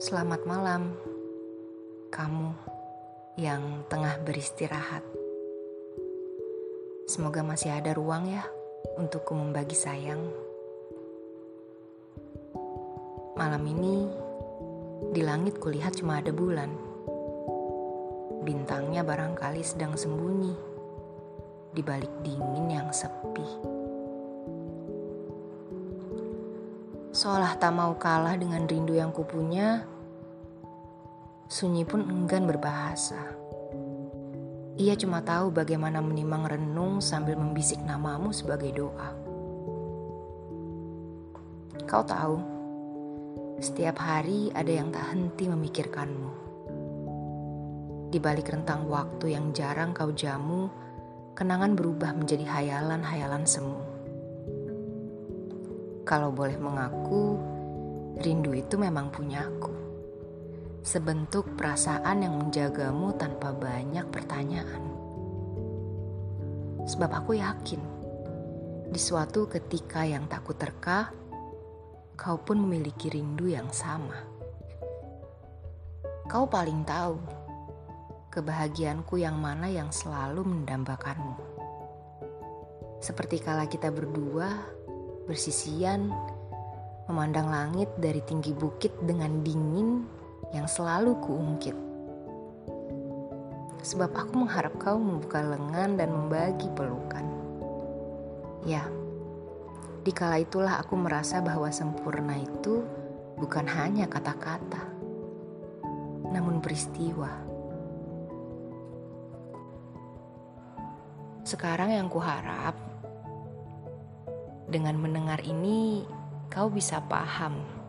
Selamat malam, kamu yang tengah beristirahat. Semoga masih ada ruang ya untukku membagi sayang. Malam ini di langit kulihat cuma ada bulan. Bintangnya barangkali sedang sembunyi di balik dingin yang sepi. Seolah tak mau kalah dengan rindu yang kupunya, sunyi pun enggan berbahasa. Ia cuma tahu bagaimana menimang renung sambil membisik namamu sebagai doa. Kau tahu, setiap hari ada yang tak henti memikirkanmu. Di balik rentang waktu yang jarang kau jamu, kenangan berubah menjadi hayalan-hayalan semu. Kalau boleh mengaku, rindu itu memang punyaku sebentuk perasaan yang menjagamu tanpa banyak pertanyaan. Sebab aku yakin, di suatu ketika yang tak kuterka, kau pun memiliki rindu yang sama. Kau paling tahu kebahagiaanku yang mana yang selalu mendambakanmu. Seperti kala kita berdua bersisian memandang langit dari tinggi bukit dengan dingin yang selalu kuungkit. Sebab aku mengharap kau membuka lengan dan membagi pelukan. Ya, dikala itulah aku merasa bahwa sempurna itu bukan hanya kata-kata, namun peristiwa. Sekarang yang kuharap, dengan mendengar ini, kau bisa paham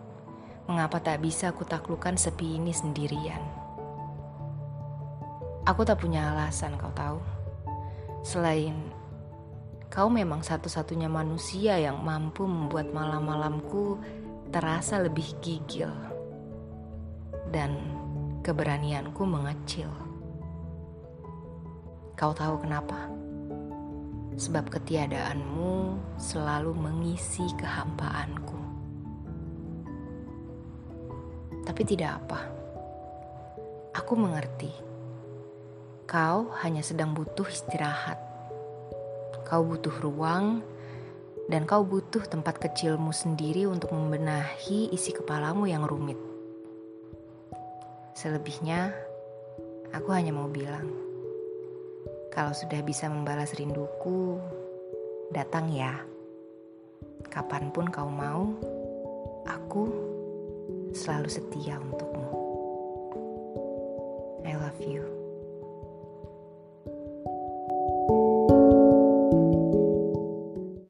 Mengapa tak bisa aku taklukkan sepi ini sendirian? Aku tak punya alasan, kau tahu. Selain kau memang satu-satunya manusia yang mampu membuat malam-malamku terasa lebih gigil. Dan keberanianku mengecil. Kau tahu kenapa? Sebab ketiadaanmu selalu mengisi kehampaanku. Tapi tidak apa. Aku mengerti. Kau hanya sedang butuh istirahat. Kau butuh ruang dan kau butuh tempat kecilmu sendiri untuk membenahi isi kepalamu yang rumit. Selebihnya, aku hanya mau bilang, kalau sudah bisa membalas rinduku, datang ya. Kapan pun kau mau, aku selalu setia untukmu. I love you.